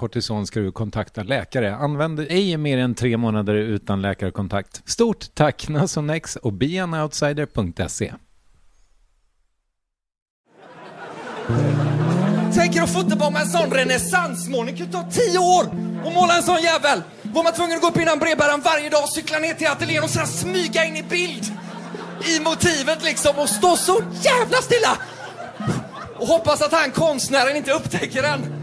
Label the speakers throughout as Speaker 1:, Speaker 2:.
Speaker 1: kortison ska du kontakta läkare. Använd ej mer än tre månader utan läkarkontakt. Stort tack Nasonex och beanoutsider.se.
Speaker 2: Tänk er att fotobomba en sån renässansmålning. Det kan ta tio år att måla en sån jävel. Var man tvungen att gå upp innan brevbäraren varje dag, cykla ner till ateljén och sen smyga in i bild. I motivet liksom och stå så jävla stilla. Och hoppas att han konstnären inte upptäcker den.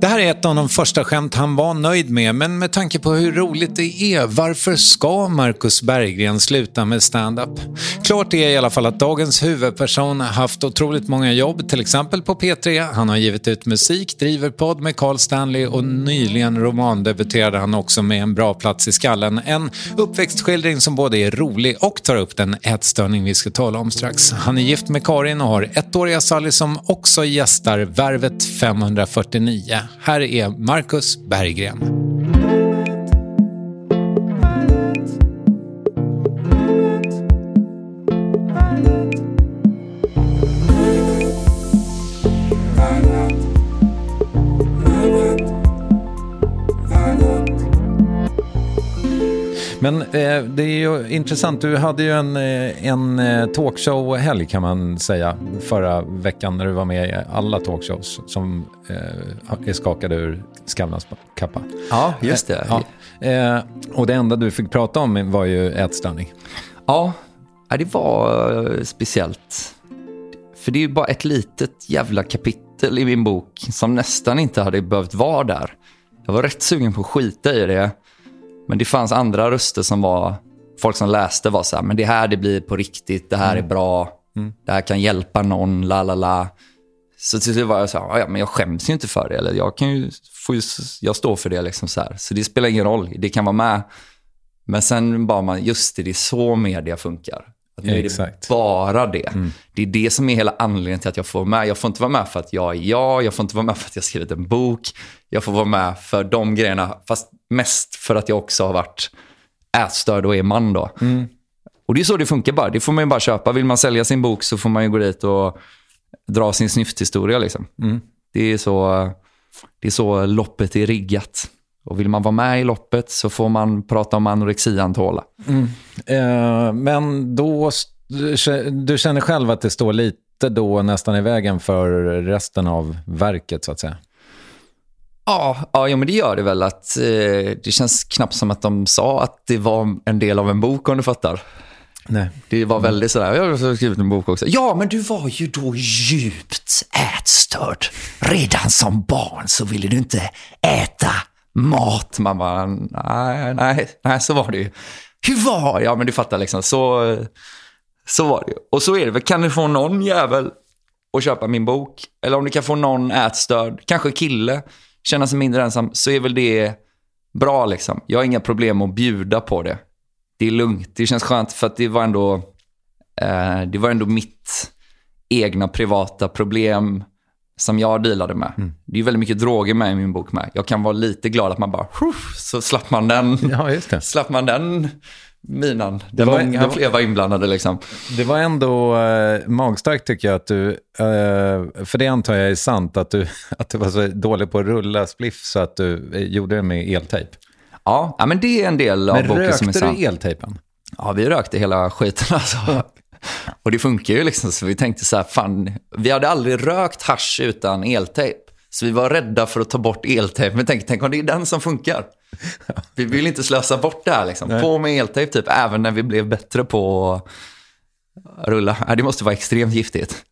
Speaker 1: Det här är ett av de första skämt han var nöjd med, men med tanke på hur roligt det är, varför ska Marcus Berggren sluta med stand-up? Klart är i alla fall att dagens huvudperson har haft otroligt många jobb, till exempel på P3. Han har givit ut musik, driver podd med Carl Stanley och nyligen romandebuterade han också med En bra plats i skallen. En uppväxtskildring som både är rolig och tar upp den ätstörning vi ska tala om strax. Han är gift med Karin och har ettåriga Sally som också gästar Värvet 549. Här är Marcus Berggren. Men eh, det är ju intressant, du hade ju en, eh, en eh, talkshow-helg kan man säga förra veckan när du var med i alla talkshows som eh, är skakade ur Skavlans kappa.
Speaker 3: Ja, just det.
Speaker 1: Ja. Eh, och det enda du fick prata om var ju ätstörning.
Speaker 3: Ja, det var eh, speciellt. För det är ju bara ett litet jävla kapitel i min bok som nästan inte hade behövt vara där. Jag var rätt sugen på att skita i det. Men det fanns andra röster som var, folk som läste var så här, men det här det blir på riktigt, det här är bra, det här kan hjälpa någon, la la la. Så till slut var jag så här, ja men jag skäms ju inte för det, eller jag kan ju, får ju, jag står för det liksom så här. Så det spelar ingen roll, det kan vara med. Men sen bara man, just det, det är så media funkar. Att nu är det
Speaker 1: Exakt.
Speaker 3: bara det. Det är det som är hela anledningen till att jag får vara med. Jag får inte vara med för att jag är jag, jag får inte vara med för att jag skrivit en bok. Jag får vara med för de grejerna, fast mest för att jag också har varit ätstörd och är man då. Och det är så det funkar bara. Det får man ju bara köpa. Vill man sälja sin bok så får man ju gå dit och dra sin snyfthistoria. Liksom. Det, är så, det är så loppet är riggat. Och vill man vara med i loppet så får man prata om anorexi Antola.
Speaker 1: Eh, men då, du känner själv att det står lite då nästan i vägen för resten av verket så att säga?
Speaker 3: Ja, ja, men det gör det väl. att eh, Det känns knappt som att de sa att det var en del av en bok om du fattar.
Speaker 1: Nej.
Speaker 3: Det var väldigt sådär, jag har skrivit en bok också. Ja, men du var ju då djupt ätstörd. Redan som barn så ville du inte äta mat. Man bara, nej, nej, nej, så var det ju. Hur var Ja, men du fattar liksom, så, så var det ju. Och så är det väl, kan du få någon jävel att köpa min bok? Eller om du kan få någon ätstörd, kanske kille, känna sig mindre ensam, så är väl det bra liksom. Jag har inga problem att bjuda på det. Det är lugnt. Det känns skönt för att det var ändå, eh, det var ändå mitt egna privata problem som jag dealade med.
Speaker 1: Mm.
Speaker 3: Det är väldigt mycket droger med i min bok med. Jag kan vara lite glad att man bara, så slapp man den,
Speaker 1: Ja,
Speaker 3: slapp man den minan. Det
Speaker 1: var-
Speaker 3: många
Speaker 1: det var-
Speaker 3: var inblandade liksom.
Speaker 1: Det var ändå eh, magstarkt tycker jag att du, eh, för det antar jag är sant, att du, att du var så dålig på att rulla spliff så att du eh, gjorde det med eltejp.
Speaker 3: Ja, ja, men det är en del av
Speaker 1: Men
Speaker 3: boken som är
Speaker 1: rökte
Speaker 3: sann.
Speaker 1: du eltejpen?
Speaker 3: Ja, vi rökte hela skiten alltså. Och det funkar ju liksom, så vi tänkte så här, fan, vi hade aldrig rökt hasch utan eltejp. Så vi var rädda för att ta bort eltejp, men tänkte, tänk om det är den som funkar. Vi vill inte slösa bort det här liksom. På med eltejp typ, även när vi blev bättre på att rulla. Det måste vara extremt giftigt.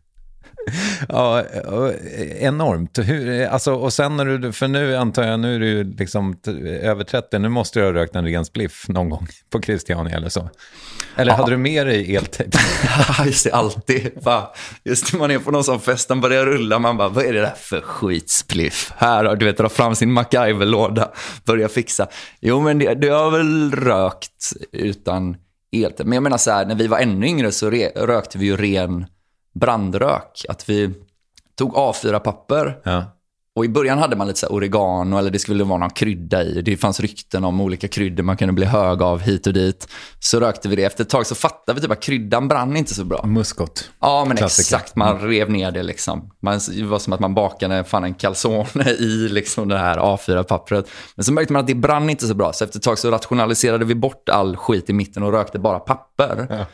Speaker 1: Ja, eh, enormt. Hur, alltså, och sen när du, för nu antar jag, nu är du liksom över 30, nu måste du ha rökt en ren spliff någon gång på Christiania eller så. Eller hade du med dig eltejp?
Speaker 3: Ja, just det, alltid. Bara, just när man är på någon sån fest, den börjar rulla, man bara, vad är det där för skitspliff? Här, har- du vet, dra fram sin MacGyver-låda, börja fixa. Jo, men det, det har väl rökt utan eltejp. Men jag menar så här, när vi var ännu yngre så re, rökte vi ju ren brandrök. Att vi tog A4-papper
Speaker 1: Ja.
Speaker 3: och i början hade man lite så oregano eller det skulle vara någon krydda i. Det fanns rykten om olika kryddor man kunde bli hög av hit och dit. Så rökte vi det. Efter ett tag så fattade vi typ att kryddan brann inte så bra.
Speaker 1: Muskot.
Speaker 3: Ja, men
Speaker 1: Klassiker.
Speaker 3: exakt. Man rev ner det liksom. Man, det var som att man bakade fan en calzone i liksom det här A4-pappret. Men så märkte man att det brann inte så bra. Så efter ett tag så rationaliserade vi bort all skit i mitten och rökte bara papper.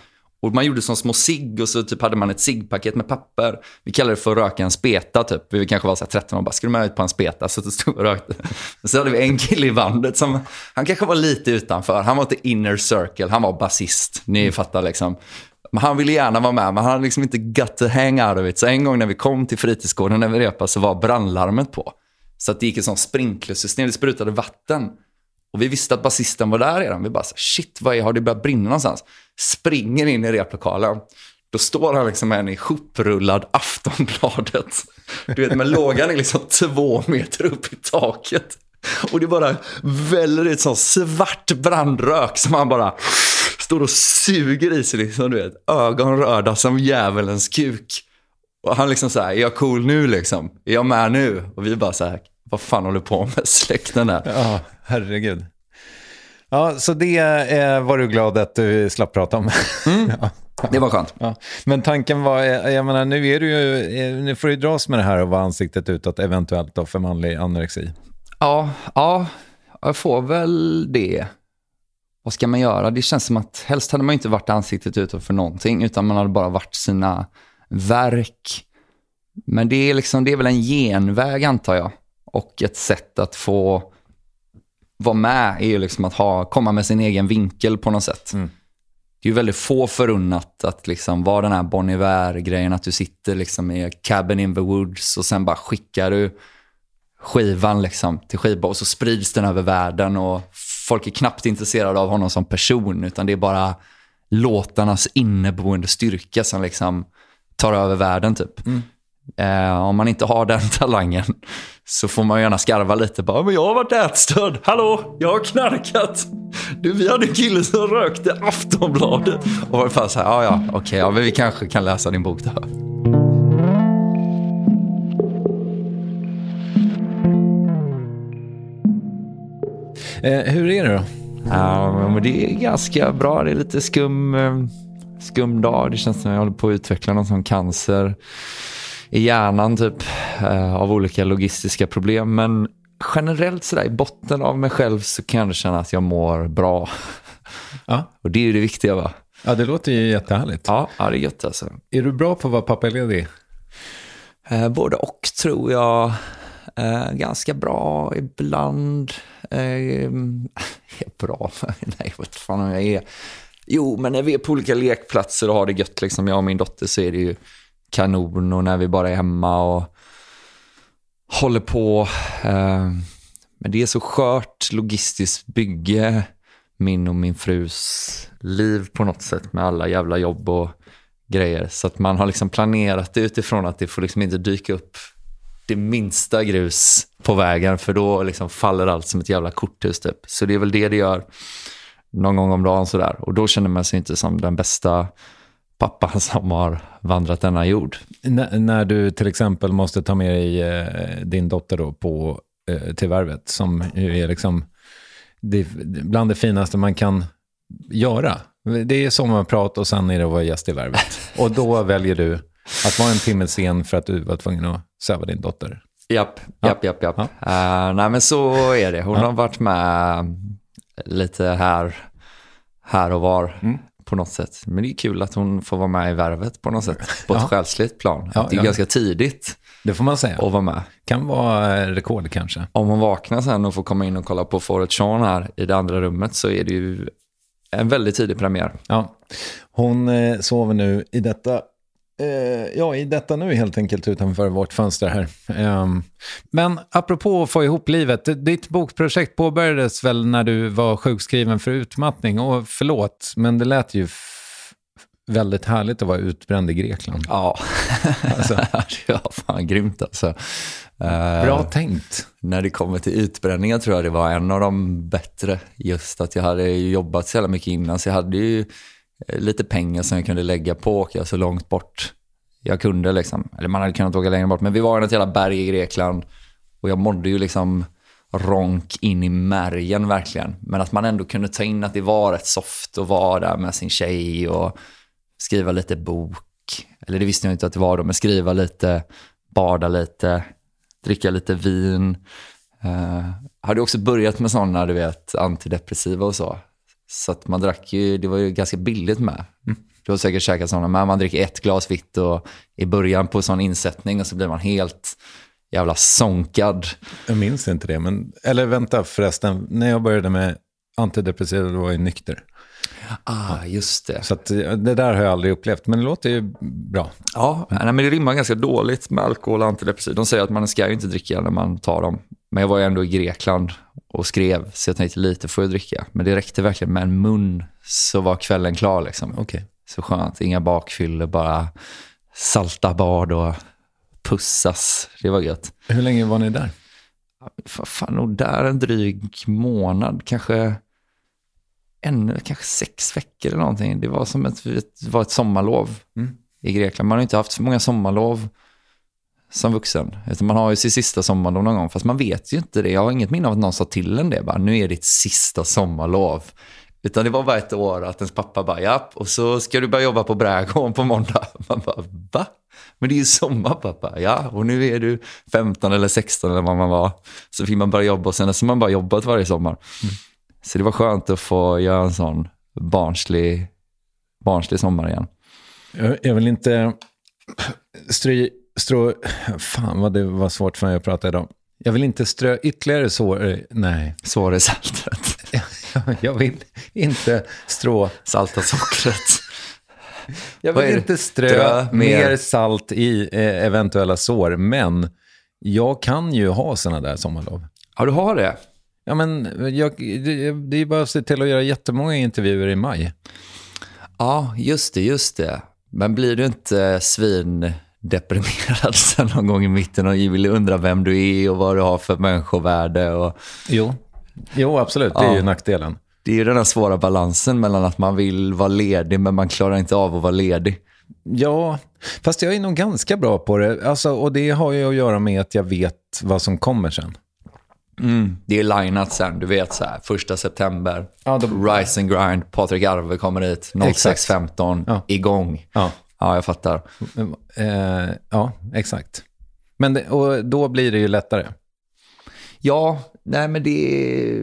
Speaker 3: Och man gjorde som små cigg och så typ hade man ett ciggpaket med papper. Vi kallade det för att röka en speta typ. Vi kanske var så här 13 och bara, ska du med ut på en speta? Så det stod och rökte. Så hade vi en kille i bandet som, han kanske var lite utanför. Han var inte inner circle, han var basist. Ni fattar liksom. Men han ville gärna vara med, men han hade liksom inte got to hang out of it. Så en gång när vi kom till fritidsgården när vi repade så var brandlarmet på. Så att det gick ett sånt sprinklersystem, det sprutade vatten. Och vi visste att basisten var där redan. Vi bara, shit, vad är, har det börjat brinna någonstans? Springer in i replokalen. Då står han liksom med en ihoprullad Aftonbladet. Du vet, men lågan är liksom två meter upp i taket. Och det bara väller ut sån svart brandrök som han bara står och suger i sig liksom, du vet. Ögon röda som djävulens kuk. Och han liksom så här, är jag cool nu liksom? Är jag med nu? Och vi bara så här, vad fan håller du på med släkten där?
Speaker 1: Ja, herregud. Ja, så det eh, var du glad att du slapp prata om. ja.
Speaker 3: Det var skönt.
Speaker 1: Ja. Men tanken var, eh, jag menar, nu är du ju, eh, nu får du dras med det här och vara ansiktet utåt eventuellt då för manlig anorexi.
Speaker 3: Ja, ja, jag får väl det. Vad ska man göra? Det känns som att helst hade man inte varit ansiktet utåt för någonting, utan man hade bara varit sina verk. Men det är, liksom, det är väl en genväg antar jag. Och ett sätt att få vara med är ju liksom att ha, komma med sin egen vinkel på något sätt. Det är ju väldigt få förunnat att liksom vara den här Bon Iver-grejen, att du sitter liksom i cabin in the woods och sen bara skickar du skivan liksom till skivbolag och så sprids den över världen och folk är knappt intresserade av honom som person utan det är bara låtarnas inneboende styrka som liksom tar över världen typ. Eh, om man inte har den talangen så får man gärna skarva lite. Bara, men jag har varit ätstörd. Hallå, jag har knarkat. Du, vi hade en kille som rökte Aftonbladet. Och var fan så här, ja ja, okej, ja, men vi kanske kan läsa din bok då.
Speaker 1: Eh, hur är det då?
Speaker 3: Ja, men det är ganska bra. Det är lite skum, eh, skum dag. Det känns som att jag håller på att utveckla någon sån cancer i hjärnan typ eh, av olika logistiska problem. Men generellt sådär i botten av mig själv så kan jag känna att jag mår bra.
Speaker 1: Ja.
Speaker 3: Och det är ju det viktiga va?
Speaker 1: Ja, det låter ju jättehärligt.
Speaker 3: Ja, ja det är gött alltså.
Speaker 1: Är du bra på att vara pappaledig?
Speaker 3: Eh, både och tror jag. Eh, ganska bra ibland. Eh, är bra? Nej, vet fan om jag är. Jo, men när vi är på olika lekplatser och har det gött, liksom, jag och min dotter, så är det ju kanon. Och när vi bara är hemma och håller på. Eh, men det är så skört logistiskt bygge, min och min frus liv på något sätt med alla jävla jobb och grejer. Så att man har liksom planerat det utifrån att det får liksom inte dyka upp det minsta grus på vägen för då liksom faller allt som ett jävla korthus typ. Så det är väl det det gör någon gång om dagen sådär. Och då känner man sig inte som den bästa pappan som har vandrat denna jord.
Speaker 1: N när du till exempel måste ta med dig eh, din dotter då på, eh, till värvet, som ju är liksom det, bland det finaste man kan göra. Det är sommarprat och sen är det att vara gäst i värvet. Och då väljer du att vara en timme sen för att du var tvungen att söva din dotter.
Speaker 3: Japp, japp, japp, japp. Uh, nej men så är det. Hon
Speaker 1: Ja.
Speaker 3: har varit med lite här, här och var
Speaker 1: Mm.
Speaker 3: På något sätt. Men det är kul att hon får vara med i värvet på något sätt. På ett
Speaker 1: Ja.
Speaker 3: själsligt plan.
Speaker 1: Ja,
Speaker 3: det är
Speaker 1: ja.
Speaker 3: ganska tidigt
Speaker 1: Det får man säga.
Speaker 3: att vara med.
Speaker 1: Kan vara eh, rekord kanske.
Speaker 3: Om hon vaknar sen och får komma in och kolla på Forrest Sean här i det andra rummet så är det ju en väldigt tidig premiär.
Speaker 1: Ja. Hon eh, sover nu i detta, ja, i detta nu helt enkelt utanför vårt fönster här. Ehm, men apropå att få ihop livet, ditt bokprojekt påbörjades väl när du var sjukskriven för utmattning? Och förlåt, men det lät ju väldigt härligt att vara utbränd i Grekland.
Speaker 3: Ja,
Speaker 1: Alltså.
Speaker 3: var fan grymt alltså. Eh,
Speaker 1: Bra tänkt.
Speaker 3: när det kommer till utbränningar tror jag det var en av de bättre. Just att jag hade jobbat så jävla mycket innan så jag hade ju eh, Eh, lite pengar som jag kunde lägga på att åka så långt bort jag kunde liksom. Eller man hade kunnat åka längre bort. Men vi var i något jävla berg i Grekland och jag mådde ju liksom ronk in i märgen verkligen. Men att man ändå kunde ta in att det var rätt soft att vara där med sin tjej och skriva lite bok. Eller det visste jag inte att det var då, men skriva lite, bada lite, dricka lite vin. Uh, hade också börjat med sådana, du vet, antidepressiva och så. Så att man drack ju, det var ju ganska billigt med. Du har säkert käkat sådana, men man dricker ett glas vitt och i början på sån insättning och så blir man helt jävla sonkad.
Speaker 1: Jag minns inte det, men, eller vänta förresten, när jag började med antidepressiva då var jag nykter.
Speaker 3: Ah, just det.
Speaker 1: Så att, det där har jag aldrig upplevt, men det låter ju bra.
Speaker 3: Ja, nej, men det rimmar ganska dåligt med alkohol och antidepressiva. De säger att man ska ju inte dricka när man tar dem. Men jag var ju ändå i Grekland och skrev, så jag tänkte lite får jag dricka. Men det räckte verkligen med en mun så var kvällen klar liksom.
Speaker 1: Okej.
Speaker 3: Så skönt, inga bakfyllor, bara salta bad och pussas. Det var gött.
Speaker 1: Hur länge var ni där?
Speaker 3: Fan, nog där en dryg månad, kanske ännu, kanske sex veckor eller någonting. Det var som ett, det var ett sommarlov
Speaker 1: Mm.
Speaker 3: i Grekland. Man har inte haft så många sommarlov som vuxen. Utan man har ju sitt sista sommarlov någon gång. Fast man vet ju inte det. Jag har inget minne av att någon sa till en det. Bara, nu är ditt sista sommarlov. Utan det var bara ett år att ens pappa bara, ja, och så ska du börja jobba på Brädgården på måndag. Man bara, va? Men det är ju sommar pappa. Ja, och nu är du 15 eller 16 eller vad man var. Så fick man börja jobba och sen har man bara jobbat varje sommar. Så det var skönt att få göra en sån barnslig, barnslig sommar igen.
Speaker 1: Jag, jag vill inte stry, strå... Fan vad det var svårt för mig att prata idag. Jag vill inte strö ytterligare sår... Nej,
Speaker 3: Så är saltet.
Speaker 1: jag vill inte strå...
Speaker 3: Salta sockret.
Speaker 1: Jag vill inte strö
Speaker 3: mer-
Speaker 1: mer salt i eh, eventuella sår, men jag kan ju ha sådana där sommarlov.
Speaker 3: Ja, du har det.
Speaker 1: Ja, men jag, det, det är bara att se till att göra jättemånga intervjuer i maj.
Speaker 3: Ja, just det, just det. Men blir du inte svindeprimerad sen någon gång i mitten och vill undra vem du är och vad du har för människovärde? Och
Speaker 1: Jo, jo absolut. Det är
Speaker 3: Ja.
Speaker 1: ju nackdelen.
Speaker 3: det är ju den här svåra balansen mellan att man vill vara ledig men man klarar inte av att vara ledig.
Speaker 1: Ja, fast jag är nog ganska bra på det. Alltså, och det har ju att göra med att jag vet vad som kommer sen.
Speaker 3: Mm, det är linat sen, du vet så här, första september,
Speaker 1: Ja, då-
Speaker 3: Rise and Grind, Patrik Arve kommer hit, 06.15,
Speaker 1: Ja.
Speaker 3: igång.
Speaker 1: Ja.
Speaker 3: Ja, jag fattar.
Speaker 1: Eh, ja, exakt. Men det, och då blir det ju lättare.
Speaker 3: Ja, nej men det...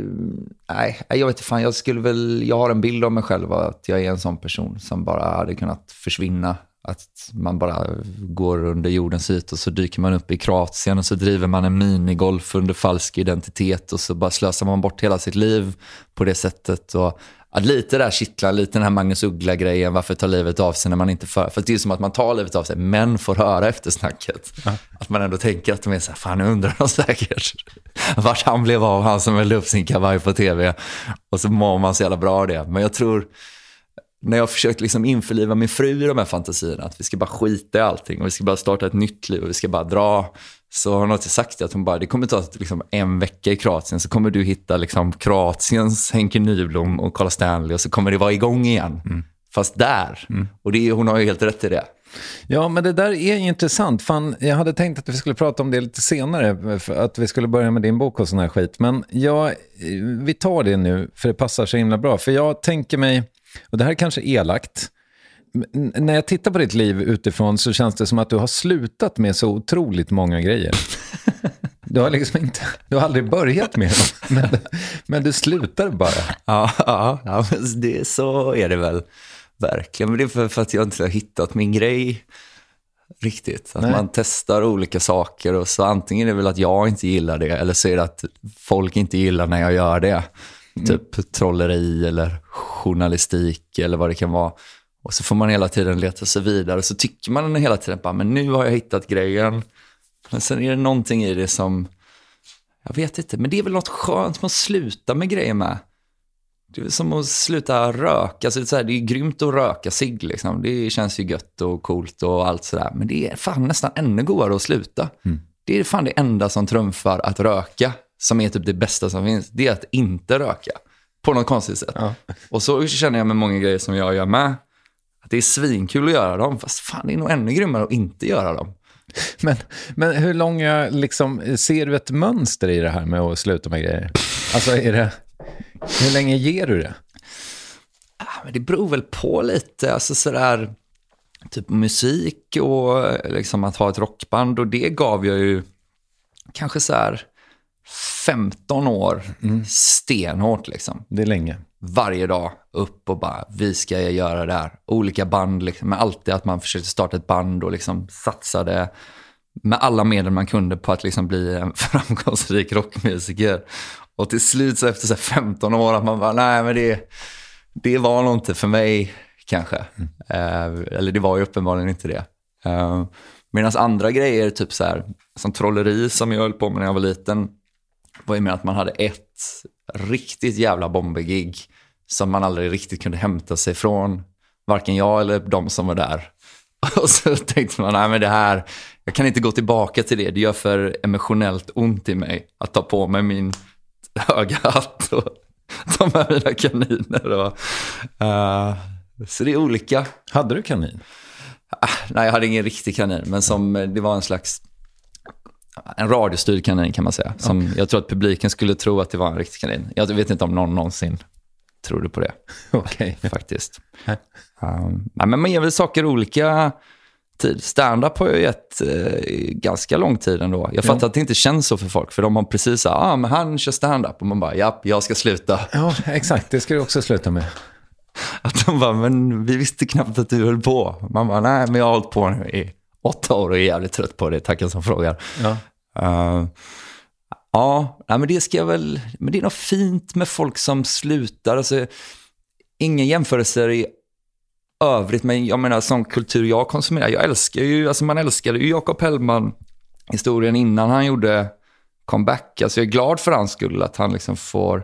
Speaker 3: Nej, jag vet inte fan. Jag skulle väl... Jag har en bild av mig själv att jag är en sån person som bara hade kunnat försvinna. Att man bara går under jordens yta och så dyker man upp i Kroatien och så driver man en minigolf under falsk identitet och så bara slösar man bort hela sitt liv på det sättet. Och, ja, lite där kittlar, lite den här Magnus Uggla-grejen, varför ta livet av sig när man inte för... För det är som att man tar livet av sig, men får höra eftersnacket. Att man ändå tänker att de är så här, fan nu undrar de säkert vart han blev av, han som hällde upp sin kavaj på tv. Och så mår man så jävla bra av det. Men jag tror, när jag försökt liksom införliva min fru i de här fantasierna, att vi ska bara skita i allting och vi ska bara starta ett nytt liv och vi ska bara dra. Så har hon alltid sagt att hon bara, det kommer ta liksom en vecka i Kroatien så kommer du hitta liksom Kroatiens Henke Nyblom och Carl Stanley och så kommer det vara igång igen. Fast där. Och det, hon har ju helt rätt i det.
Speaker 1: Ja, men det där är intressant. Fan, jag hade tänkt att vi skulle prata om det lite senare, för att vi skulle börja med din bok och sån här skit. Men ja, vi tar det nu, för det passar så himla bra. För jag tänker mig, och det här är kanske elakt, när jag tittar på ditt liv utifrån så känns det som att du har slutat med så otroligt många grejer. Du har liksom inte, du har aldrig börjat med dem, men, men du slutar bara.
Speaker 3: Ja, ja, ja det, så är det väl verkligen. Men det är för, för att jag inte har hittat min grej riktigt. Att
Speaker 1: Nej.
Speaker 3: man testar olika saker och så antingen är det väl att jag inte gillar det eller så är det att folk inte gillar när jag gör det. Typ trolleri eller journalistik eller vad det kan vara. Och så får man hela tiden leta sig vidare. Så tycker man hela tiden bara, men nu har jag hittat grejen. Men sen är det någonting i det som, jag vet inte, men det är väl något skönt med att sluta med grejer med. Det är som att sluta röka. Alltså, det, är så här, det är grymt att röka cigg. Liksom. Det känns ju gött och coolt och allt sådär. Men det är fan nästan ännu godare att sluta. Det är fan det enda som trumfar att röka, som är typ det bästa som finns. Det är att inte röka. På något konstigt sätt. Och så känner jag med många grejer som jag gör med. Att det är svinkul att göra dem. Fast fan, det är nog ännu grymmare att inte göra dem.
Speaker 1: Men, men hur långa, liksom, ser du ett mönster i det här med att sluta med grejer? Alltså, är det, hur länge ger du det?
Speaker 3: Ah, Men det beror väl på lite, alltså sådär, typ musik och liksom att ha ett rockband och det gav jag ju kanske så här 15 år stenhårt liksom.
Speaker 1: Det är länge.
Speaker 3: Varje dag upp och bara, vi ska göra det här. Olika band, liksom, men alltid att man försökte starta ett band och liksom satsade med alla medel man kunde på att liksom bli en framgångsrik rockmusiker. Och till slut så efter så här 15 år att man bara, nej men det, det var nog inte för mig kanske. Eh, eller det var ju uppenbarligen inte det. Uh, Medan andra grejer, typ så här, som trolleri som jag höll på med när jag var liten, var ju med att man hade ett riktigt jävla bombegig som man aldrig riktigt kunde hämta sig från. Varken jag eller de som var där. Och så tänkte man, nej men det här, jag kan inte gå tillbaka till det. Det gör för emotionellt ont i mig att ta på mig min höga hatt och ta med mina kaniner. Och, eh, så det är olika.
Speaker 1: Hade du kanin?
Speaker 3: Ah, nej, jag hade ingen riktig kanin, men som, eh, det var en slags en radiostyrd kanin kan man säga. Som Jag tror att publiken skulle tro att det var en riktig kanin. Jag vet inte om någon någonsin trodde på det,
Speaker 1: Okej.
Speaker 3: faktiskt.
Speaker 1: Nej.
Speaker 3: Um, men man ger väl saker olika tid. Stand-up har jag gett eh, ganska lång tid ändå. Jag fattar att det inte känns så för folk, för de har precis sagt, ah, men han kör stand-up. Och man bara, japp, jag ska sluta.
Speaker 1: Ja, exakt. Det ska du också sluta med.
Speaker 3: Att de bara, men vi visste knappt att du höll på. Man bara, nej, men jag har hållit på nu i åtta år och är jävligt trött på det, tackar som frågar.
Speaker 1: Ja.
Speaker 3: Uh, ja, men det ska jag väl, men det är något fint med folk som slutar. Alltså, inga jämförelser i övrigt, men jag menar sån kultur jag konsumerar. Jag älskar ju, alltså man älskade ju Jakob Hellman historien innan han gjorde comeback. Alltså jag är glad för hans skull att han liksom får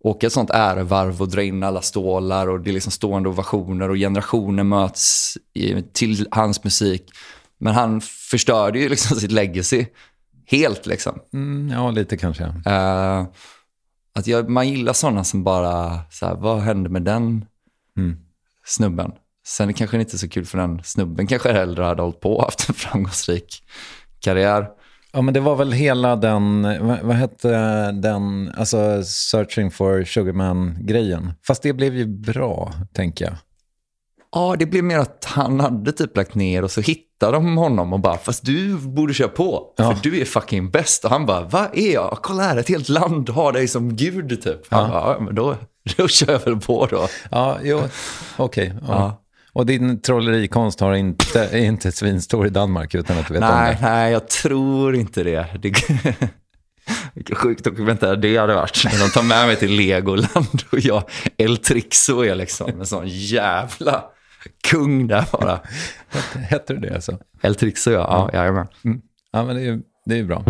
Speaker 3: åka ett sånt ärevarv och dra in alla stålar och det är liksom stående ovationer och generationer möts i, till hans musik. Men han förstörde ju liksom sitt legacy helt liksom.
Speaker 1: Mm, ja, lite kanske.
Speaker 3: Eh, att jag, man gillar sådana som bara, så här, vad hände med den
Speaker 1: Mm.
Speaker 3: snubben? Sen är det kanske inte så kul för den snubben kanske hellre hade hållit på och haft en framgångsrik karriär.
Speaker 1: Ja, men det var väl hela den, vad, vad hette den, alltså Searching for Sugarman-grejen. Fast det blev ju bra, tänker jag.
Speaker 3: Ja, det blev mer att han hade typ lagt ner och så hittade de honom och bara, fast du borde köra på,
Speaker 1: Ja.
Speaker 3: för du är fucking bäst. Och han bara, vad är jag? Kolla här, ett helt land har dig som gud typ. Han bara, ja, men då, då kör jag väl på då.
Speaker 1: Ja, jo, okej. ja.
Speaker 3: Ja.
Speaker 1: Och din trollerikonst har inte, är inte svinstor i Danmark utan att du vet om
Speaker 3: Nej,
Speaker 1: det.
Speaker 3: nej, jag tror inte det. det... Vilken sjuk dokumentär det hade varit. När de tar med mig till Legoland och jag, El Trixo är liksom en sån jävla kung där bara.
Speaker 1: Hette du det alltså?
Speaker 3: El Trixo, ja. ja jajamän.
Speaker 1: Ja, men det är ju det är bra.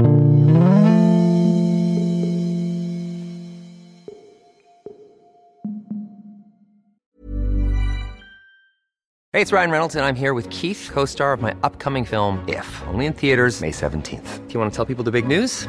Speaker 4: Hey, it's Ryan Reynolds, and I'm here with Keith, co star of my upcoming film, If, only in theaters, May 17th. Do you want to tell people the big news?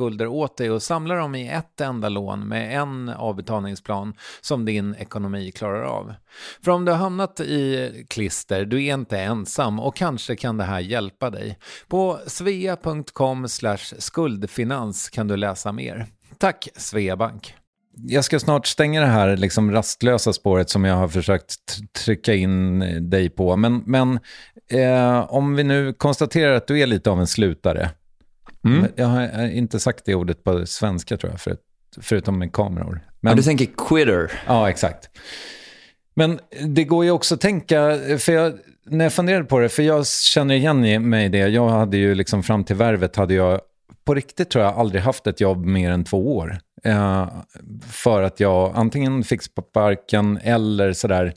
Speaker 1: åt dig och samla dem i ett enda lån med en avbetalningsplan som din ekonomi klarar av. För om du har hamnat i klister, du är inte ensam och kanske kan det här hjälpa dig. På svea.com skuldfinans kan du läsa mer. Tack Sveabank. Jag ska snart stänga det här liksom rastlösa spåret som jag har försökt trycka in dig på. Men, men eh, om vi nu konstaterar att du är lite av en slutare.
Speaker 3: Mm.
Speaker 1: Jag har inte sagt det ordet på svenska tror jag, för, förutom med kameror. Men,
Speaker 3: Ja, du tänker quitter.
Speaker 1: Ja, exakt. Men det går ju också att tänka, för jag, när jag funderade på det, för jag känner igen mig i det. Jag hade ju liksom fram till värvet hade jag på riktigt tror jag aldrig haft ett jobb mer än två år. Eh, för att jag antingen fick sparken eller sådär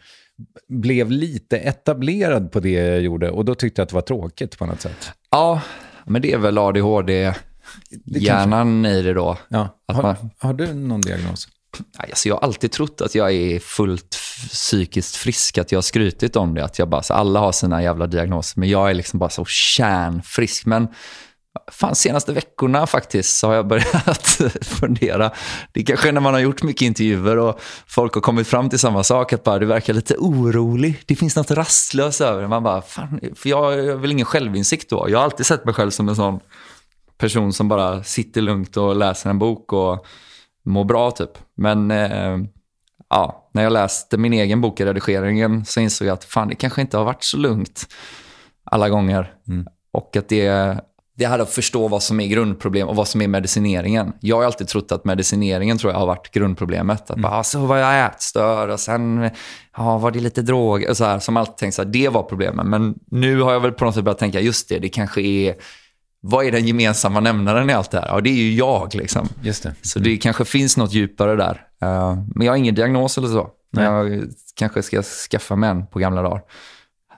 Speaker 1: blev lite etablerad på det jag gjorde och då tyckte jag att det var tråkigt på något sätt.
Speaker 3: Ja, men det är väl ADHD-hjärnan i det då.
Speaker 1: Ja. Har,
Speaker 3: man-
Speaker 1: har du någon diagnos?
Speaker 3: Alltså jag har alltid trott att jag är fullt psykiskt frisk, att jag har skrutit om det. Att jag bara, så alla har sina jävla diagnoser, men jag är liksom bara så kärnfrisk. Men Fan, senaste veckorna faktiskt så har jag börjat fundera. Det är kanske när man har gjort mycket intervjuer och folk har kommit fram till samma sak, att bara, du verkar lite orolig. Det finns något rastlöst över det. Man bara, fan, för jag har väl ingen självinsikt då. Jag har alltid sett mig själv som en sån person som bara sitter lugnt och läser en bok och mår bra typ. Men eh, ja, när jag läste min egen bok i redigeringen så insåg jag att fan, det kanske inte har varit så lugnt alla gånger.
Speaker 1: Mm.
Speaker 3: Och att det, det här att förstå vad som är grundproblem och vad som är medicineringen. Jag har alltid trott att medicineringen tror jag har varit grundproblemet. Att bara, så var jag ätstörd och sen ja, var det lite droger och så här. Som alltid tänkt så här, det var problemet. Men nu har jag väl på något sätt börjat tänka, just det, det kanske är vad är den gemensamma nämnaren i allt det här? Ja, det är ju jag. Liksom.
Speaker 1: Just det.
Speaker 3: Så det kanske finns något djupare där. Uh, men jag har ingen diagnos eller så. Men jag kanske ska skaffa mig en på gamla dagar.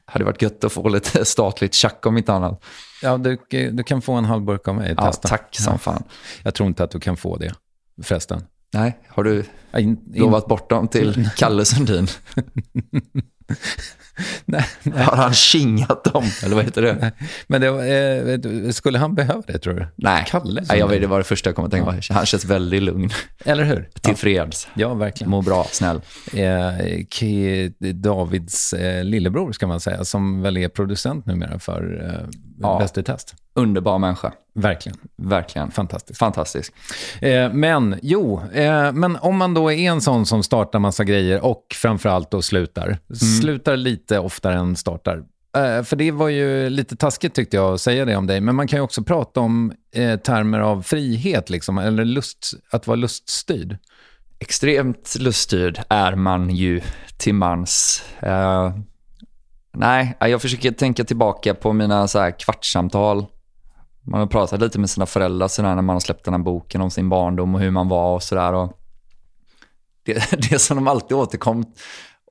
Speaker 3: Hade varit gött att få lite statligt tjack om inte annat.
Speaker 1: Ja, du, du kan få en halv burk av mig.
Speaker 3: Ja,
Speaker 1: Testa.
Speaker 3: tack som fan.
Speaker 1: Jag tror inte att du kan få det, förresten.
Speaker 3: Nej, har du
Speaker 1: Ja, in- in-
Speaker 3: lovat bort dem till Kalle Sundin?
Speaker 1: Nej, nej.
Speaker 3: Har han kingat dem? Eller vad heter det?
Speaker 1: Men det, var, eh, skulle han behöva det, tror du?
Speaker 3: Nej,
Speaker 1: Kalle
Speaker 3: Nej jag vet, det var det första jag kom att tänka på. Han känns väldigt lugn.
Speaker 1: Eller hur?
Speaker 3: Tillfreds.
Speaker 1: Ja, verkligen.
Speaker 3: Mår bra, snäll.
Speaker 1: Eh, K- Davids eh, lillebror, ska man säga, som väl är producent numera för eh,
Speaker 3: Ja.
Speaker 1: Bäst i test.
Speaker 3: Underbar människa.
Speaker 1: Verkligen.
Speaker 3: Verkligen.
Speaker 1: Fantastiskt.
Speaker 3: Fantastisk.
Speaker 1: Eh, men jo, eh, men om man då är en sån som startar massa grejer och framförallt då slutar. Slutar lite oftare än startar. Eh, för det var ju lite taskigt tyckte jag att säga det om dig. Men man kan ju också prata om eh, termer av frihet, liksom, eller lust, att vara luststyrd.
Speaker 3: Extremt luststyrd är man ju till mans. Eh, nej, jag försöker tänka tillbaka på mina så här kvartssamtal. Man har pratat lite med sina föräldrar så där, när man har släppt den här boken om sin barndom och hur man var och sådär. Det, det som de alltid återkom,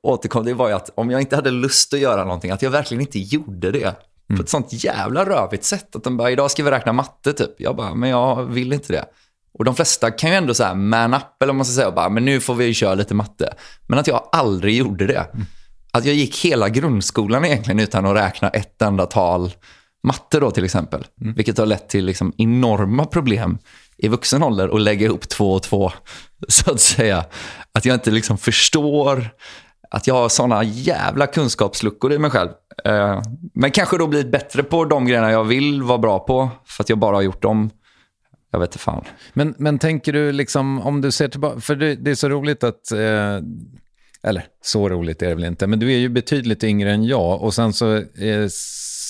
Speaker 3: återkom det var ju att om jag inte hade lust att göra någonting, att jag verkligen inte gjorde det. På ett sånt jävla rövigt sätt. Att de bara, idag ska vi räkna matte typ. Jag bara, men jag vill inte det. Och de flesta kan ju ändå säga man up, eller om man ska säga, bara, men nu får vi köra lite matte. Men att jag aldrig gjorde det. Att jag gick hela grundskolan egentligen utan att räkna ett enda tal matte då till exempel. Vilket har lett till liksom enorma problem i vuxen ålder att lägga ihop två och två, så att säga. Att jag inte liksom förstår att jag har sådana jävla kunskapsluckor i mig själv. Eh, Men kanske då blivit bättre på de grejerna jag vill vara bra på, för att jag bara har gjort dem. Jag vet inte fan.
Speaker 1: Men, men tänker du liksom, om du ser tillbaka, för det, det är så roligt att, eh, eller så roligt är det väl inte, men du är ju betydligt yngre än jag och sen så eh,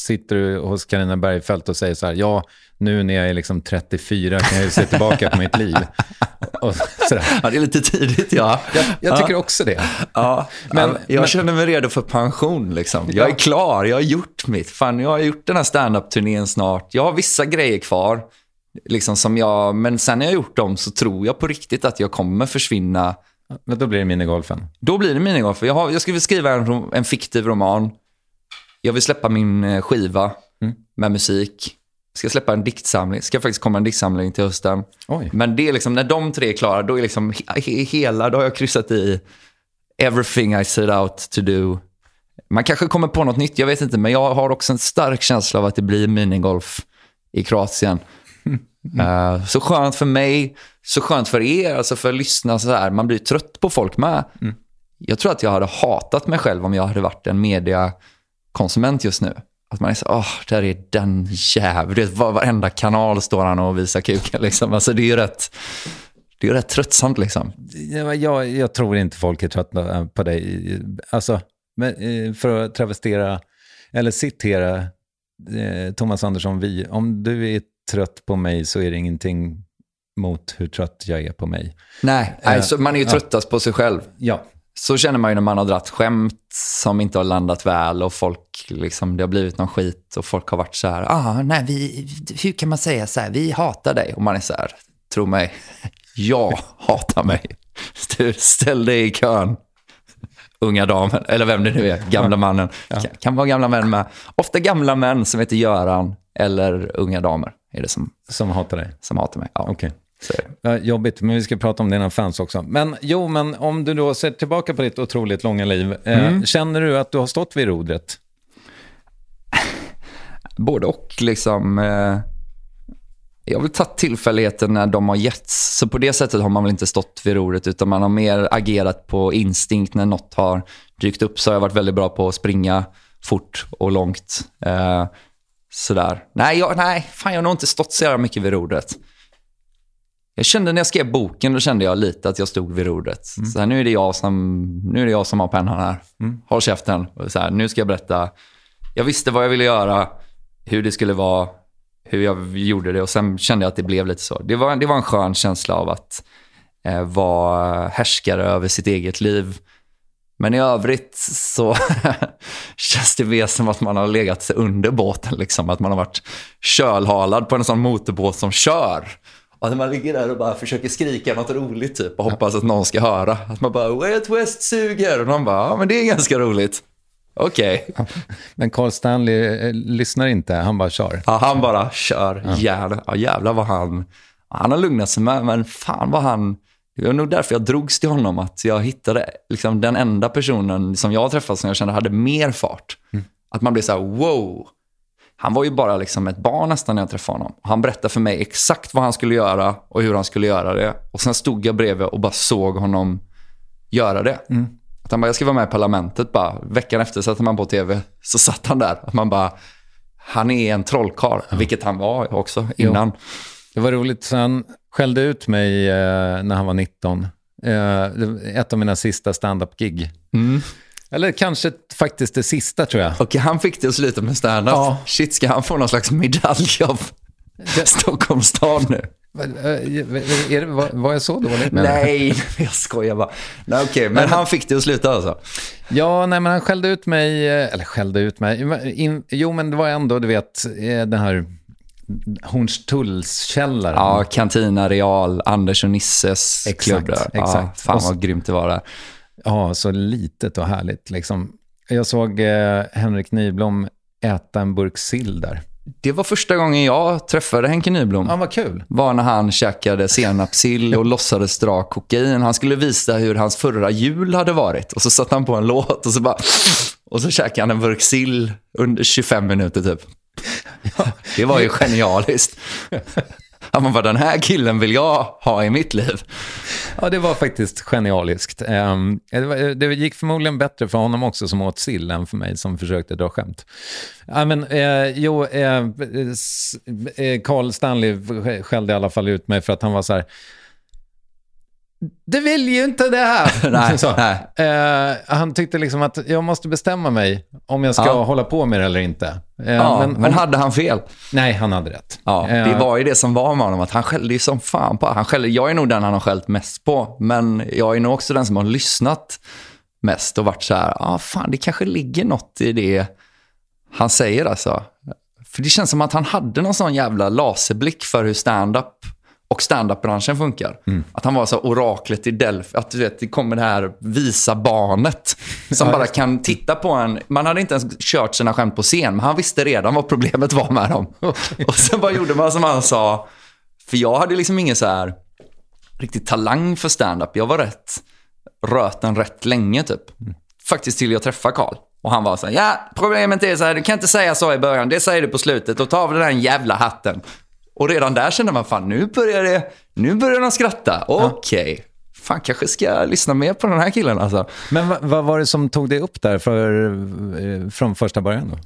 Speaker 1: sitter du hos Carina Bergfeldt och säger så här, ja, nu när jag är liksom 34 kan jag ju se tillbaka på mitt liv. Och.
Speaker 3: Ja, det är lite tidigt, ja.
Speaker 1: Jag, jag tycker också det.
Speaker 3: Ja,
Speaker 1: Men-
Speaker 3: jag
Speaker 1: men-
Speaker 3: känner mig redo för pension. Liksom. Jag är klar, jag har gjort mitt. Fan, jag har gjort den här stand-up-turnén snart. Jag har vissa grejer kvar. Liksom som jag, men sen när jag gjort dem så tror jag på riktigt att jag kommer försvinna.
Speaker 1: Men då blir det minigolfen.
Speaker 3: Då blir det minigolf. Jag, har, jag skulle skriva en, en fiktiv roman. Jag vill släppa min eh, skiva med musik. Ska släppa en diktsamling. Ska faktiskt komma en diktsamling till hösten.
Speaker 1: Oj.
Speaker 3: Men det är liksom, när de tre är klara, då är liksom he- he- hela, då har jag kryssat i everything I set out to do. Man kanske kommer på något nytt, jag vet inte, men jag har också en stark känsla av att det blir minigolf i Kroatien. Eh, så skönt för mig, så skönt för er, alltså för lyssnarna så här. Man blir trött på folk med. Jag tror att jag hade hatat mig själv om jag hade varit en mediakonsument just nu. Att man är så, åh, där är den jäveln. Var, varenda kanal står han och visar kuken liksom. Alltså det är ju rätt, det är rätt tröttsamt liksom.
Speaker 1: Ja, Jag, jag tror inte folk är trötta på dig. Alltså, eh, för att travestera, eller citera eh, Thomas Andersson, vi, om du är trött på mig så är det ingenting mot hur trött jag är på mig.
Speaker 3: Nej,
Speaker 1: Eh,
Speaker 3: alltså, man är ju
Speaker 1: ja.
Speaker 3: tröttast på sig själv.
Speaker 1: Ja,
Speaker 3: Så känner man ju när man har dratt skämt som inte har landat väl och folk, liksom, det har blivit någon skit och folk har varit så här, ah, nej, vi, hur kan man säga så här, vi hatar dig. Och man är så här, tro mig, jag hatar mig. Du, Ställ dig i kön, unga damen, eller vem det nu är, gamla mannen. Kan, kan vara gamla män med. Ofta gamla män som heter Göran eller unga damer är det som,
Speaker 1: som hatar dig.
Speaker 3: som hatar mig. Ja,
Speaker 1: Okej. Ja, jobbigt, men vi ska prata om dina fans också. Men jo, men om du då ser tillbaka på ditt otroligt långa liv, eh, känner du att du har stått vid rodret?
Speaker 3: Både och liksom. Eh, jag har väl tagit tillfälligheten när de har getts. Så på det sättet har man väl inte stått vid rodret utan man har mer agerat på instinkt när något har dykt upp. Så har jag varit väldigt bra på att springa fort och långt. Eh, sådär. Nej, jag, nej, fan jag har nog inte stått så jävla mycket vid rodret. Jag kände när jag skrev boken, då kände jag lite att jag stod vid rodret. Mm. Så här, nu, är det jag som, nu är det jag som har pennan här. Mm. Håll käften. Så här, nu ska jag berätta. Jag visste vad jag ville göra, hur det skulle vara, hur jag gjorde det och sen kände jag att det blev lite så. Det var, det var en skön känsla av att eh, vara härskare över sitt eget liv. Men i övrigt så känns det mer som att man har legat under båten. Liksom. Att man har varit kölhalad på en sån motorbåt som kör. Och att man ligger där och bara försöker skrika något roligt typ och hoppas att någon ska höra. Att man bara “Way Out West suger” och någon bara “Ja, men det är ganska roligt”. Okej. Okay.
Speaker 1: Men Carl Stanley eh, lyssnar inte, han bara kör?
Speaker 3: Ja, han bara kör. Ja. Jävlar, ja, jävlar vad han... Han har lugnat sig med, men fan vad han... Det var nog därför jag drogs till honom, att jag hittade liksom den enda personen som jag har träffat som jag kände hade mer fart. Mm. Att man blir så här, wow. Han var ju bara liksom ett barn nästan när jag träffade honom. Han berättade för mig exakt vad han skulle göra och hur han skulle göra det. Och sen stod jag bredvid och bara såg honom göra det. Mm. Att han bara, jag ska vara med i parlamentet bara. Veckan efter satte man på tv, så satt han där. Att man bara, han är en trollkarl, ja. vilket han var också innan. Jo.
Speaker 1: Det var roligt, så han skällde ut mig eh, när han var 19. Eh, ett av mina sista stand-up-gig. Mm. Eller kanske faktiskt det sista tror jag.
Speaker 3: Okej, han fick det att sluta med stand-up. Ja. Shit, ska han få någon slags medalj av det... Stockholms stad nu?
Speaker 1: Är det, var, var jag så dålig?
Speaker 3: Nej, jag skojar bara. Nej, okej, okay, men han fick det att sluta alltså?
Speaker 1: Ja, nej, men han skällde ut mig, eller skällde ut mig. In, jo, men det var ändå, du vet, den här Hornstullskällaren.
Speaker 3: Ja, Cantina Real, Anders och Nisses
Speaker 1: exakt,
Speaker 3: klubb.
Speaker 1: Exakt. Ja,
Speaker 3: fan vad grymt det var där.
Speaker 1: Ja, så litet och härligt liksom. Jag såg eh, Henrik Nyblom äta en burk sill där.
Speaker 3: Det var första gången jag träffade Henke Nyblom.
Speaker 1: Ja, vad kul.
Speaker 3: Var när han käkade senapssill och låtsades dra kokain. Han skulle visa hur hans förra jul hade varit. Och så satte han på en låt och så bara... Och så käkade han en burk sill under 25 minuter typ. Ja. Det var ju genialiskt. Han bara, den här killen vill jag ha i mitt liv.
Speaker 1: Ja, det var faktiskt genialiskt. Ehm, det, gick förmodligen bättre för honom också som åt sill än för mig som försökte dra skämt. Ja, men, eh, jo, eh, eh Carl Stanley skällde i alla fall ut mig för att han var så här, du vill ju inte det här.
Speaker 3: nej, så. nej.
Speaker 1: Uh, han tyckte liksom att jag måste bestämma mig om jag ska ja. hålla på med det eller inte.
Speaker 3: Uh, ja, men, men, hade han fel?
Speaker 1: Nej, han hade rätt.
Speaker 3: Ja, det uh, var ju det som var med honom, att han skällde ju som fan på. Han skällde, jag är nog den han har skällt mest på, men jag är nog också den som har lyssnat mest och varit så här, ah, fan det kanske ligger något i det han säger alltså. För det känns som att han hade någon sån jävla laserblick för hur stand-up och standup-branschen funkar. Mm. Att han var så oraklet i Delphi, att du vet, det kommer det här visa barnet som bara kan titta på en. Man hade inte ens kört sina skämt på scen, men han visste redan vad problemet var med dem. och sen bara gjorde man som han sa. För jag hade liksom ingen så här riktig talang för standup. Jag var rätt röten rätt länge typ. Mm. Faktiskt till jag träffade Karl. Och han var så här, ja, problemet är så här, du kan inte säga så i början, det säger du på slutet, och ta av dig den jävla hatten. Och redan där kände man, fan nu börjar, det, nu börjar de skratta. Okej. Okay. Fan, kanske ska jag lyssna mer på den här killen alltså.
Speaker 1: Men vad, vad var det som tog dig upp där för, eh, från första början då?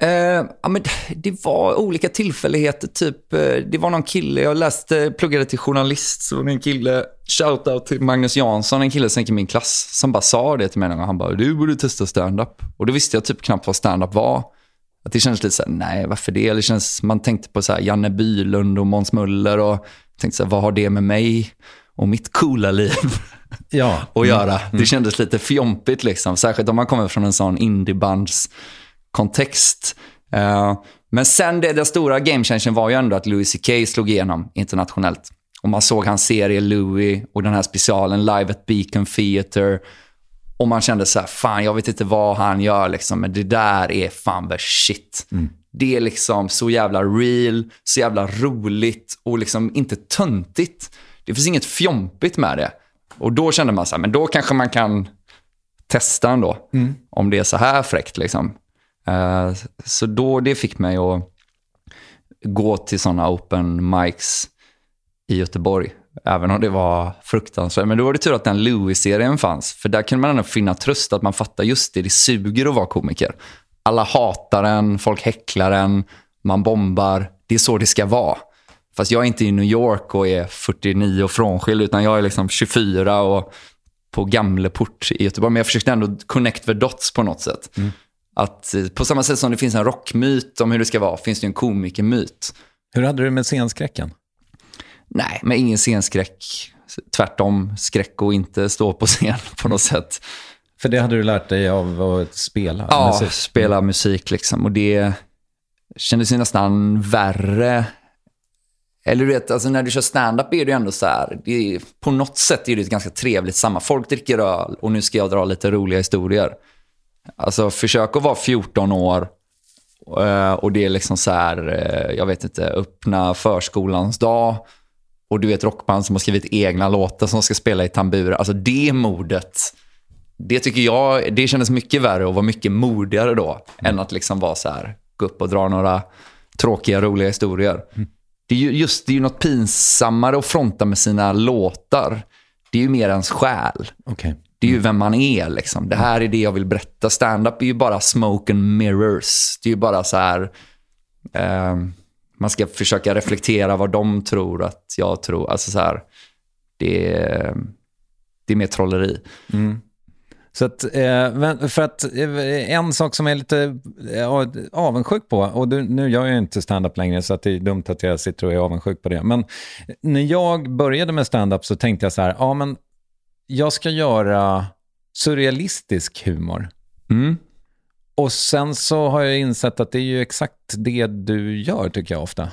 Speaker 3: Eh, ja, men det var olika tillfälligheter. Typ, eh, det var någon kille, jag läste, pluggade till journalist, så var det en kille, shoutout till Magnus Jansson, en kille som gick i min klass, som bara sa det till mig någon gång. Han bara, du borde testa stand-up. Och då visste jag typ knappt vad stand-up var. Att det känns lite så här, nej varför det? det känns, man tänkte på så här, Janne Bylund och Måns Möller och tänkte så här, vad har det med mig och mitt coola liv ja. att göra? Mm. Det kändes lite fjompigt liksom, särskilt om man kommer från en sån indiebandskontext. Uh, men sen det, den stora game var ju ändå att Louis CK slog igenom internationellt. Och man såg hans serie Louis och den här specialen Live at Beacon Theatre och man kände så här, fan jag vet inte vad han gör liksom, men det där är fan the shit. Mm. Det är liksom så jävla real, så jävla roligt och liksom inte töntigt. Det finns inget fjompigt med det. Och då kände man så här, men då kanske man kan testa ändå. Mm. Om det är så här fräckt liksom. Uh, så då, det fick mig att gå till sådana open mics i Göteborg. Även om det var fruktansvärt. Men då var det tur att den Louis-serien fanns. För där kunde man ändå finna tröst att man fattar just det, det suger att vara komiker. Alla hatar en, folk häcklar en, man bombar. Det är så det ska vara. Fast jag är inte i New York och är 49 och frånskild, utan jag är liksom 24 och på Gamleport i Göteborg. Men jag försökte ändå connect the dots på något sätt.
Speaker 1: Mm.
Speaker 3: Att eh, på samma sätt som det finns en rockmyt om hur det ska vara, finns det en komikermyt.
Speaker 1: Hur hade du med scenskräcken?
Speaker 3: Nej, men ingen scenskräck. Tvärtom, skräck att inte stå på scen på något sätt.
Speaker 1: För det hade du lärt dig av att spela?
Speaker 3: Ja,
Speaker 1: musik.
Speaker 3: spela musik liksom. Och det kändes ju nästan värre. Eller du vet, alltså när du kör stand-up är det ju ändå så här. Är, på något sätt är det ett ganska trevligt samma. Folk dricker öl och nu ska jag dra lite roliga historier. Alltså försök att vara 14 år eh, och det är liksom så här, eh, jag vet inte, öppna förskolans dag. Och du vet rockband som har skrivit egna låtar som ska spela i tamburer. Alltså det modet, det tycker jag, det kändes mycket värre och var mycket modigare då. Än att liksom vara så här, gå upp och dra några tråkiga, roliga historier. Det är ju just, det är ju något pinsammare att fronta med sina låtar. Det är ju mer ens själ.
Speaker 1: Okej.
Speaker 3: Det är ju vem man är liksom. Det här är det jag vill berätta. Stand-up är ju bara smoke and mirrors. Det är ju bara så här... Eh, man ska försöka reflektera vad de tror att jag tror. Alltså så här... Det är, det är mer trolleri.
Speaker 1: Så att, eh, för att eh, en sak som jag är lite eh, avundsjuk på, och nu gör jag inte stand-up längre så att det är dumt att jag sitter och är avundsjuk på det, men när jag började med stand-up så tänkte jag så här, ja men jag ska göra surrealistisk humor.
Speaker 3: Mm.
Speaker 1: Och sen så har jag insett att det är ju exakt det du gör tycker jag ofta.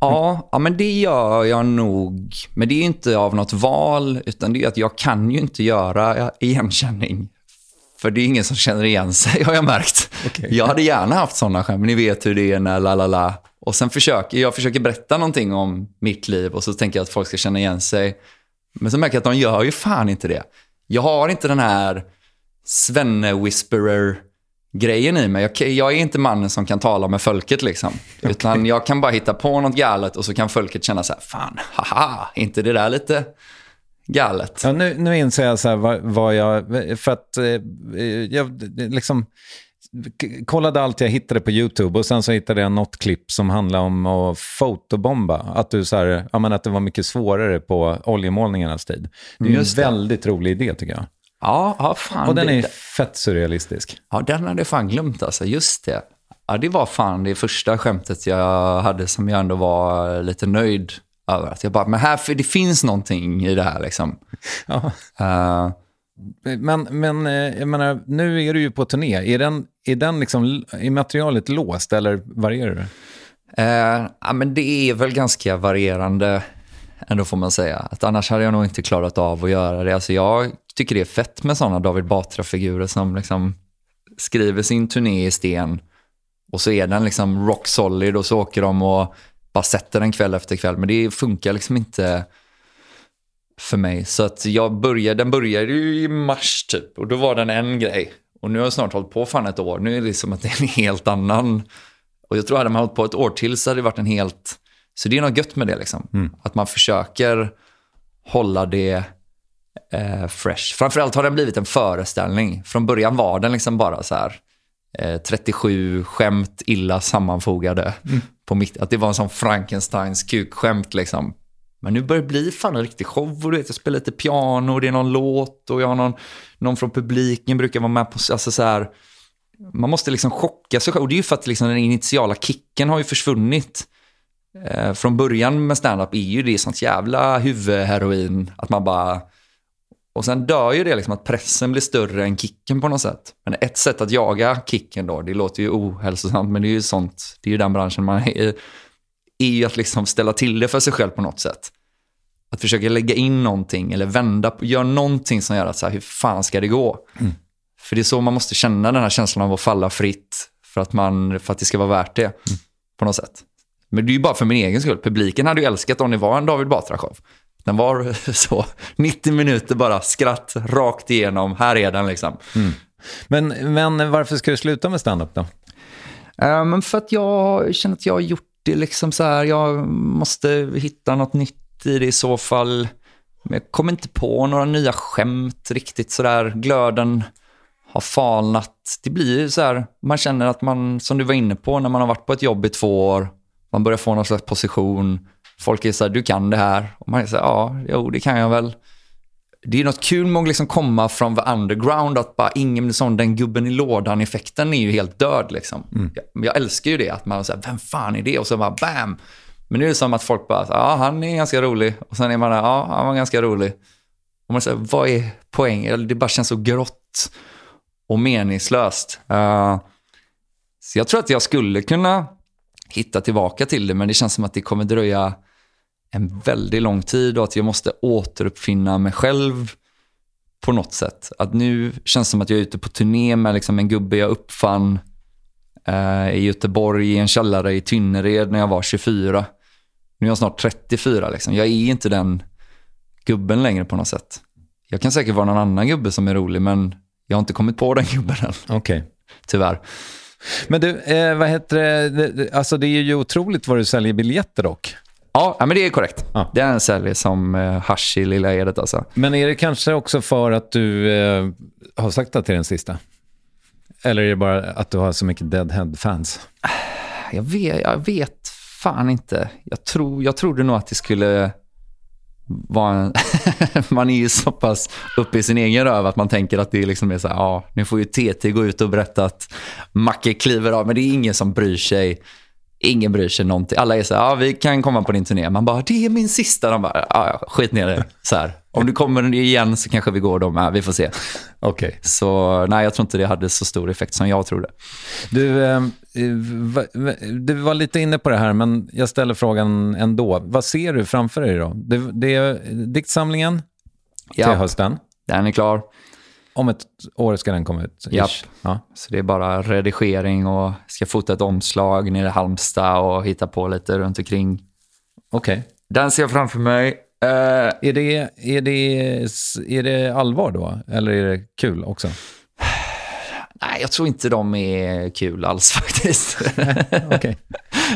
Speaker 3: Ja, ja, men det gör jag nog. Men det är ju inte av något val, utan det är att jag kan ju inte göra igenkänning. För det är ingen som känner igen sig, har jag märkt. Jag hade gärna haft sådana skämt, men ni vet hur det är när la la la. Och sen försöker jag försöker berätta någonting om mitt liv och så tänker jag att folk ska känna igen sig. Men så märker jag att de gör ju fan inte det. Jag har inte den här svenne-whisperer-grejen i mig. Jag, jag är inte mannen som kan tala med folket liksom. Utan jag kan bara hitta på något galet och så kan folket känna så här, fan, haha, inte det där lite galet?
Speaker 1: Ja, nu, nu inser jag så här vad, vad jag, för att eh, jag liksom kollade allt jag hittade på YouTube och sen så hittade jag något klipp som handlade om att fotobomba. Att, du så här, ja, men att det var mycket svårare på oljemålningarnas tid. Det är ju en
Speaker 3: Just det.
Speaker 1: väldigt rolig idé tycker jag.
Speaker 3: Ja, ja fan.
Speaker 1: Och den
Speaker 3: det-
Speaker 1: är fett surrealistisk.
Speaker 3: Ja, den hade jag fan glömt alltså. Just det. Ja, det var fan det första skämtet jag hade som jag ändå var lite nöjd över. Att jag bara, men här, för det finns någonting i det här liksom.
Speaker 1: Ja.
Speaker 3: Eh,
Speaker 1: Men, men eh, jag menar, nu är du ju på turné. Är, den, är, den liksom, är materialet låst eller varierar det?
Speaker 3: Eh, ja, men det är väl ganska varierande ändå får man säga. Att annars hade jag nog inte klarat av att göra det. Alltså jag tycker det är fett med sådana David Batra-figurer som liksom skriver sin turné i sten och så är den liksom rock solid och så åker de och bara sätter den kväll efter kväll. Men det funkar liksom inte för mig. Så att jag började, den började ju i mars typ och då var den en grej. Och nu har jag snart hållit på fan ett år. Nu är det liksom att det är en helt annan. Och jag tror hade man hållit på ett år till så hade det varit en helt... Så det är något gött med det liksom. Att man försöker hålla det eh, fresh. Framförallt har den blivit en föreställning. Från början var den liksom bara så här eh, 37 skämt illa sammanfogade. På mitt, att det var en sån Frankensteins kukskämt liksom. Men nu börjar det bli fan en riktig show. Och du vet, jag spelar lite piano och det är någon låt och jag har någon, någon från publiken brukar vara med på... Alltså så här, man måste liksom chocka sig själv. Och det är ju för att liksom den initiala kicken har ju försvunnit. Eh, från början med stand-up är ju det sånt jävla huvudheroin. Att man bara... Och sen dör ju det liksom att pressen blir större än kicken på något sätt. Men ett sätt att jaga kicken då, det låter ju ohälsosamt, men det är ju sånt, det är ju den branschen man är i, är ju att liksom ställa till det för sig själv på något sätt. Att försöka lägga in någonting eller vända på, göra någonting som gör att så här, hur fan ska det gå? För det är så man måste känna den här känslan av att falla fritt för att, man, för att det ska vara värt det på något sätt. Men det är ju bara för min egen skull. Publiken hade ju älskat om det var en David Batra-show. Den var så 90 minuter bara skratt rakt igenom. Här är den liksom.
Speaker 1: Men, men varför ska du sluta med stand-up då?
Speaker 3: Men för att jag känner att jag har gjort det liksom så här, jag måste hitta något nytt i det i så fall. Jag kommer inte på några nya skämt riktigt sådär. Glöden har falnat. Det blir ju så här, man känner att man, som du var inne på, när man har varit på ett jobb i två år, man börjar få någon slags position. Folk är så här, du kan det här. Och man är så här, ja, jo, det kan jag väl. Det är något kul med att liksom komma från the underground, att bara ingen sån, den gubben i lådan-effekten är ju helt död liksom. Jag, jag älskar ju det, att man säger, vem fan är det? Och så bara bam! Men nu är det som att folk bara, ja han är ganska rolig. Och sen är man där, ja han var ganska rolig. Och man säger, vad är poängen? Det bara känns så grått och meningslöst. Uh, så jag tror att jag skulle kunna hitta tillbaka till det, men det känns som att det kommer dröja en väldigt lång tid och att jag måste återuppfinna mig själv på något sätt. Att nu känns det som att jag är ute på turné med liksom en gubbe jag uppfann eh, i Göteborg i en källare i Tynnered när jag var 24. Nu är jag snart 34 liksom. Jag är inte den gubben längre på något sätt. Jag kan säkert vara någon annan gubbe som är rolig, men jag har inte kommit på den gubben än.
Speaker 1: Okej.
Speaker 3: Tyvärr.
Speaker 1: Men du, eh, vad heter det- Alltså det är ju otroligt vad du säljer biljetter dock.
Speaker 3: Ja, men det är korrekt.
Speaker 1: Ja.
Speaker 3: Det är en säljer som eh, hasch i Lilla Edet alltså.
Speaker 1: Men är det kanske också för att du eh, har sagt att det är den sista? Eller är det bara att du har så mycket Deadhead-fans?
Speaker 3: Jag vet, jag vet fan inte. Jag, tror, jag trodde nog att det skulle vara en... man är ju så pass uppe i sin egen röv att man tänker att det liksom är så här, ja, nu får ju TT gå ut och berätta att Macke kliver av. Men det är ingen som bryr sig. Ingen bryr sig någonting. Alla är så här, ja, vi kan komma på din turné. Man bara, det är min sista. De bara, ja, skit ner det. Så här. Om du kommer igen så kanske vi går då med. Vi får se.
Speaker 1: Okej.
Speaker 3: Så nej, jag tror inte det hade så stor effekt som jag trodde.
Speaker 1: Du, eh, va- va- du var lite inne på det här, men jag ställer frågan ändå. Vad ser du framför dig då? Det, det är diktsamlingen till
Speaker 3: Ja.
Speaker 1: hösten.
Speaker 3: Den är klar.
Speaker 1: Om ett år ska den komma ut.
Speaker 3: Japp.
Speaker 1: Ja.
Speaker 3: Så det är bara redigering och ska fota ett omslag nere i Halmstad och hitta på lite runt omkring.
Speaker 1: Okej.
Speaker 3: Den ser jag framför mig. Eh,
Speaker 1: Är, det, är, det, är det allvar då? Eller är det kul också?
Speaker 3: nej, jag tror inte de är kul alls faktiskt.
Speaker 1: Okej.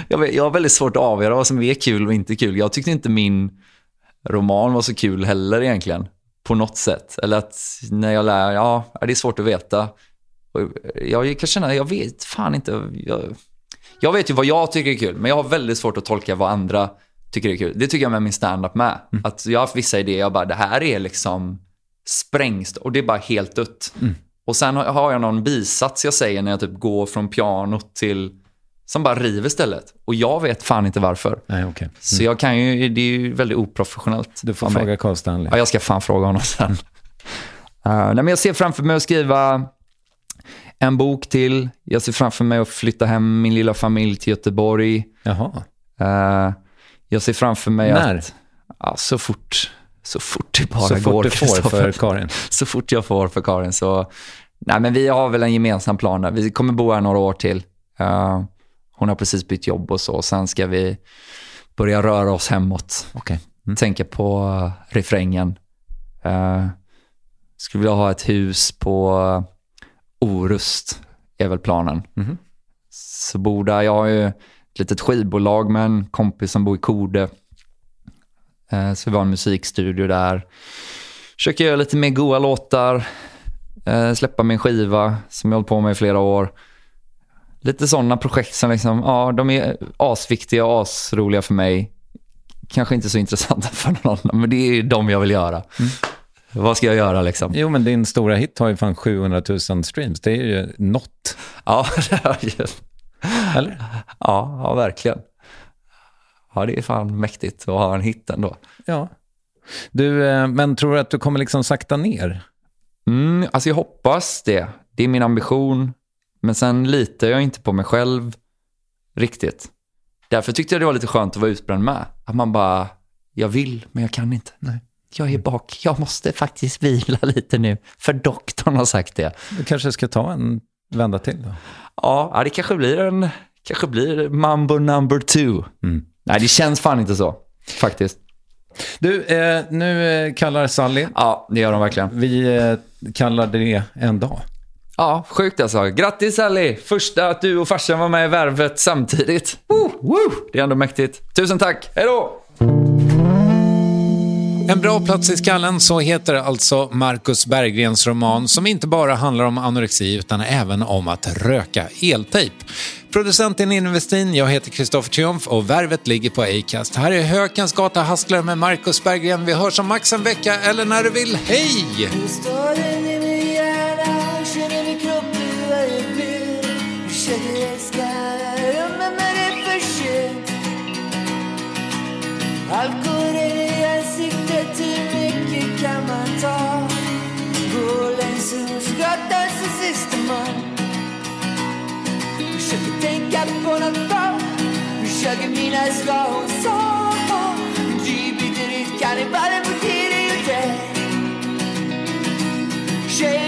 Speaker 3: jag, vet, jag har väldigt svårt att avgöra vad som är kul och inte kul. Jag tyckte inte min roman var så kul heller egentligen. På något sätt. Eller att när jag lär, ja, det är svårt att veta. Jag kan känna, jag vet fan inte. Jag, jag vet ju vad jag tycker är kul, men jag har väldigt svårt att tolka vad andra tycker är kul. Det tycker jag med min stand-up med. Att jag har haft vissa idéer, jag bara, det här är liksom sprängst och det är bara helt dött. Och sen har- har jag någon bisats jag säger när jag typ går från pianot till, som bara river stället. Och jag vet fan inte varför.
Speaker 1: Nej, okej.
Speaker 3: Så jag kan ju, det är ju väldigt oprofessionellt.
Speaker 1: Du får fråga Carl Stanley.
Speaker 3: Ja, jag ska fan fråga honom sen. Uh, nej, men jag ser framför mig att skriva en bok till. Jag ser framför mig att flytta hem min lilla familj till Göteborg.
Speaker 1: Jaha.
Speaker 3: Uh, jag ser framför mig
Speaker 1: När?
Speaker 3: att... Ja, så fort, så fort det bara
Speaker 1: Så
Speaker 3: går.
Speaker 1: fort du får för Karin.
Speaker 3: så fort jag får för Karin. Så, nej, men vi har väl en gemensam plan där. Vi kommer bo här några år till. Uh, hon har precis bytt jobb och så. Sen ska vi börja röra oss hemåt.
Speaker 1: Okej.
Speaker 3: Tänka på uh, refrängen. Uh, skulle vilja ha ett hus på uh, Orust, är väl planen.
Speaker 1: Mhm.
Speaker 3: Så bor där. Jag har ju ett litet skivbolag med en kompis som bor i Kode. Eh, Så vi har en musikstudio där. Försöker göra lite mer goa låtar. eh, Släppa min skiva som jag hållit på med i flera år. Lite sådana projekt som liksom, ja, de är asviktiga och asroliga för mig. Kanske inte så intressanta för någon annan, men det är de jag vill göra. Vad ska jag göra liksom?
Speaker 1: Jo, men din stora hit har ju fan 700 000 streams. Det är ju något.
Speaker 3: Ja, det har ju...
Speaker 1: Eller?
Speaker 3: Ja, ja, verkligen. Ja, det är fan mäktigt att ha en hit ändå.
Speaker 1: Ja. Du, eh, men tror du att du kommer liksom sakta ner?
Speaker 3: Mm, alltså jag hoppas det. Det är min ambition. Men sen litar jag inte på mig själv riktigt. Därför tyckte jag det var lite skönt att vara utbränd med. Att man bara, jag vill, men jag kan inte.
Speaker 1: Nej.
Speaker 3: Jag är bak, jag måste faktiskt vila lite nu. För doktorn har sagt det.
Speaker 1: Du kanske ska ta en vända till då?
Speaker 3: Ja, det kanske blir en, kanske blir mambo number two. Nej, det känns fan inte så, faktiskt.
Speaker 1: Du, eh, nu kallar Sally.
Speaker 3: Ja, det gör de verkligen.
Speaker 1: Vi eh, kallar det en dag.
Speaker 3: Ja, sjukt alltså. Grattis Sally! Första att du och farsan var med i Värvet samtidigt. Woo, woo. Det är ändå mäktigt. Tusen tack, hej då!
Speaker 1: En bra plats i skallen, så heter alltså Marcus Berggrens roman som inte bara handlar om anorexi utan även om att röka eltejp. Producent är Ninni Westin, jag heter Kristoffer Triumf och Värvet ligger på Acast. Här är Hökens gata Hustler med Marcus Berggren. Vi hörs om max en vecka eller när du vill. Hej!
Speaker 5: Försöker tänka på något bra Försöker minnas vad hon sa Du